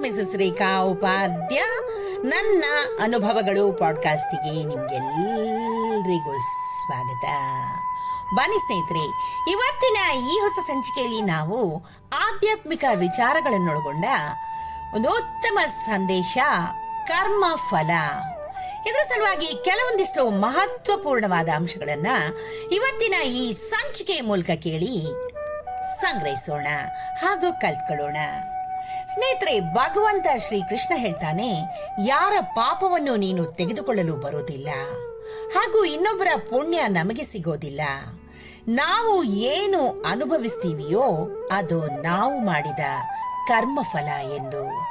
Mrs Rekha Upadhya ನನ್ನ ಅನುಭವಗಳು ಪಾಡ್ಕಾಸ್ಟಿಗೆ ನಿಮ್ಗೆಲ್ಲರಿಗೂ ಸ್ವಾಗತ. ಬನ್ನಿ ಸ್ನೇಹಿತರೆ, ಇವತ್ತಿನ ಈ ಹೊಸ ಸಂಚಿಕೆಯಲ್ಲಿ ನಾವು ಆಧ್ಯಾತ್ಮಿಕ ವಿಚಾರಗಳನ್ನೊಳಗೊಂಡ ಒಂದು ಉತ್ತಮ ಸಂದೇಶ, ಕರ್ಮ ಫಲ. ಇದರ ಸಲುವಾಗಿ ಕೆಲವೊಂದಿಷ್ಟು ಮಹತ್ವಪೂರ್ಣವಾದ ಅಂಶಗಳನ್ನ ಇವತ್ತಿನ ಈ ಸಂಚಿಕೆಯ ಮೂಲಕ ಕೇಳಿ ಸಂಗ್ರಹಿಸೋಣ ಹಾಗೂ ಕಲ್ತ್ಕೊಳ್ಳೋಣ. ಸ್ನೇಹಿತರೆ, ಭಗವಂತ ಶ್ರೀಕೃಷ್ಣ ಹೇಳ್ತಾನೆ, ಯಾರ ಪಾಪವನ್ನು ನೀನು ತೆಗೆದುಕೊಳ್ಳಲು ಬರೋದಿಲ್ಲ ಹಾಗೂ ಇನ್ನೊಬ್ಬರ ಪುಣ್ಯ ನಮಗೆ ಸಿಗೋದಿಲ್ಲ. ನಾವು ಏನು ಅನುಭವಿಸ್ತೀವಿಯೋ ಅದು ನಾವು ಮಾಡಿದ ಕರ್ಮಫಲ ಎಂದು.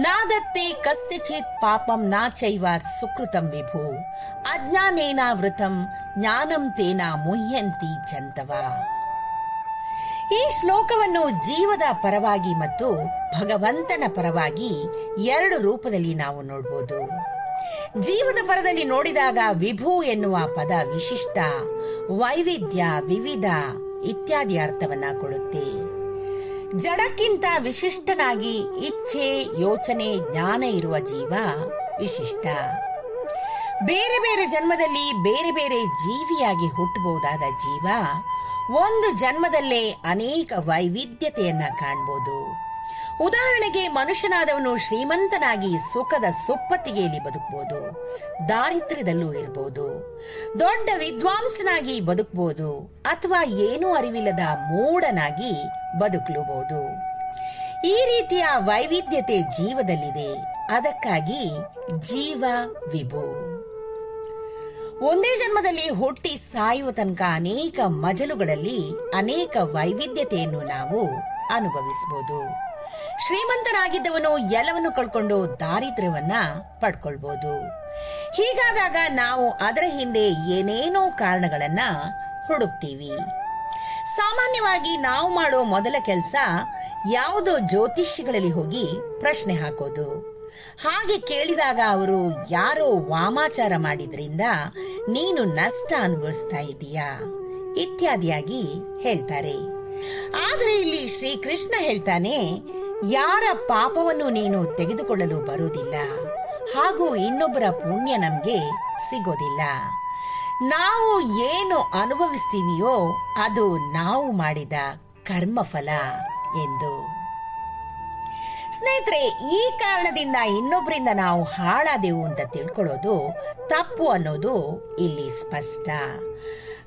ನಾದತ್ತೆ ಕಸ್ಯಚಿತ್ ಪಾಪಂ ನಾ ಚೈವ ಸುಕೃತಂ ವಿಭು. ಅಜ್ಞಾನೇನಾವೃತಂ ಜ್ಞಾನಂ ತೇನ ಮುಹ್ಯಂತಿ ಜಂತವ. ಈ ಶ್ಲೋಕವನ್ನು ಜೀವದ ಪರವಾಗಿ ಮತ್ತು ಭಗವಂತನ ಪರವಾಗಿ ಎರಡು ರೂಪದಲ್ಲಿ ನಾವು ನೋಡಬಹುದು ಜೀವದ ಪರದಲ್ಲಿ ನೋಡಿದಾಗ ವಿಭು ಎನ್ನುವ ಪದ ವಿಶಿಷ್ಟ, ವೈವಿಧ್ಯ, ವಿವಿಧ ಇತ್ಯಾದಿ ಅರ್ಥವನ್ನ ಕೊಡುತ್ತೆ. ಜಡಕ್ಕಿಂತ ವಿಶಿಷ್ಟನಾಗಿ ಇಚ್ಛೆ, ಯೋಚನೆ, ಜ್ಞಾನ ಇರುವ ಜೀವ ವಿಶಿಷ್ಟ. ಬೇರೆ ಬೇರೆ ಜನ್ಮದಲ್ಲಿ ಬೇರೆ ಬೇರೆ ಜೀವಿಯಾಗಿ ಹುಟ್ಟಬಹುದಾದ ಜೀವ ಒಂದು ಜನ್ಮದಲ್ಲೇ ಅನೇಕ ವೈವಿಧ್ಯತೆಯನ್ನ ಕಾಣಬಹುದು ಉದಾಹರಣೆಗೆ ಮನುಷ್ಯನಾದವನು ಶ್ರೀಮಂತನಾಗಿ ಸುಖದ ಸುಪ್ಪತ್ತಿಗೆಯಲ್ಲಿ ಬದುಕಬಹುದು ದಾರಿದ್ರ್ಯದಲ್ಲೂ ಇರಬಹುದು ದೊಡ್ಡ ವಿದ್ವಾಂಸನಾಗಿ ಬದುಕಬಹುದು ಅಥವಾ ಏನೂ ಅರಿವಿಲ್ಲದ ಮೂಢನಾಗಿ ಬದುಕಲೂಬಹುದು ಈ ರೀತಿಯ ವೈವಿಧ್ಯತೆ ಜೀವದಲ್ಲಿದೆ. ಅದಕ್ಕಾಗಿ ಜೀವ ವಿಭು. ಒಂದೇ ಜನ್ಮದಲ್ಲಿ ಹುಟ್ಟಿ ಸಾಯುವ ತನಕ ಅನೇಕ ಮಜಲುಗಳಲ್ಲಿ ಅನೇಕ ವೈವಿಧ್ಯತೆಯನ್ನು ನಾವು ಅನುಭವಿಸಬಹುದು ಶ್ರೀಮಂತನಾಗಿದ್ದವನು ಎಲ್ಲವನ್ನು ಕಳ್ಕೊಂಡು ದಾರಿದ್ರ್ಯವನ್ನ ಪಡ್ಕೊಳ್ಬಹುದು ಹೀಗಾದಾಗ ನಾವು ಅದರ ಹಿಂದೆ ಏನೇನೋ ಕಾರಣಗಳನ್ನ ಹುಡುಕ್ತೀವಿ. ಸಾಮಾನ್ಯವಾಗಿ ನಾವು ಮಾಡೋ ಮೊದಲ ಕೆಲಸ ಯಾವುದೋ ಜ್ಯೋತಿಷಿಗಳಲ್ಲಿ ಹೋಗಿ ಪ್ರಶ್ನೆ ಹಾಕೋದು. ಹಾಗೆ ಕೇಳಿದಾಗ ಅವರು, ಯಾರೋ ವಾಮಾಚಾರ ಮಾಡಿದ್ರಿಂದ ನೀನು ನಷ್ಟ ಅನುಭವಿಸ್ತಾ ಇದೀಯಾ ಇತ್ಯಾದಿಯಾಗಿ ಹೇಳ್ತಾರೆ. ಆದರೆ ಇಲ್ಲಿ ಶ್ರೀಕೃಷ್ಣ ಹೇಳ್ತಾನೆ, ಯಾರ ಪಾಪವನ್ನು ನೀನು ತೆಗೆದುಕೊಳ್ಳಲು ಬರುವುದಿಲ್ಲ, ಹಾಗೂ ಇನ್ನೊಬ್ಬರ ಪುಣ್ಯ ನಮಗೆ ಸಿಗೋದಿಲ್ಲ. ನಾವು ಏನು ಅನುಭವಿಸ್ತೀವಿಯೋ ಅದು ನಾವು ಮಾಡಿದ ಕರ್ಮಫಲ, ಎಂದು. ಸ್ನೇಹಿತರೆ, ಈ ಕಾರಣದಿಂದ ಇನ್ನೊಬ್ಬರಿಂದ ನಾವು ಹಾಳಾದೆವು ಅಂತ ತಿಳ್ಕೊಳ್ಳೋದು ತಪ್ಪು ಅನ್ನೋದು ಇಲ್ಲಿ ಸ್ಪಷ್ಟ.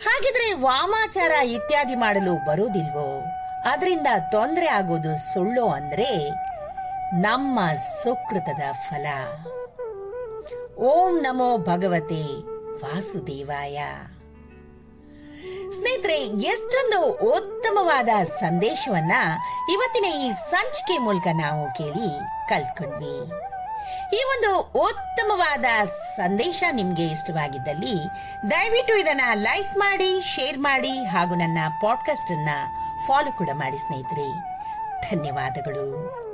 ಹಾಗಿದ್ರೆ ವಾಮಾಚಾರ ಇತ್ಯಾದಿ ಮಾಡಲು ಬರುವುದಿಲ್ವೋ? ಅದರಿಂದ ತೊಂದರೆ ಆಗೋದು ಸುಳ್ಳು ಅಂದ್ರೆ ನಮ್ಮ ಸುಕೃತದ ಫಲ. ಓಂ ನಮೋ ಭಗವತಿ ವಾಸುದೇವಾಯ. ಸ್ನೇಹಿತರೆ, ಎಷ್ಟೊಂದು ಉತ್ತಮವಾದ ಸಂದೇಶವನ್ನ ಇವತ್ತಿನ ಈ ಸಂಚಿಕೆ ಮೂಲಕ ನಾವು ಕೇಳಿ ಕಲ್ತ್ಕೊಂಡ್ವಿ. ಈ ಒಂದು ಉತ್ತಮವಾದ ಸಂದೇಶ ನಿಮಗೆ ಇಷ್ಟವಾಗಿದ್ದಲ್ಲಿ ದಯವಿಟ್ಟು ಇದನ್ನ ಲೈಕ್ ಮಾಡಿ, ಶೇರ್ ಮಾಡಿ ಹಾಗೂ ನನ್ನ ಪಾಡ್ಕಾಸ್ಟ್ ಅನ್ನ ಫಾಲೋ ಕೂಡ ಮಾಡಿ ಸ್ನೇಹಿತರೆ. ಧನ್ಯವಾದಗಳು.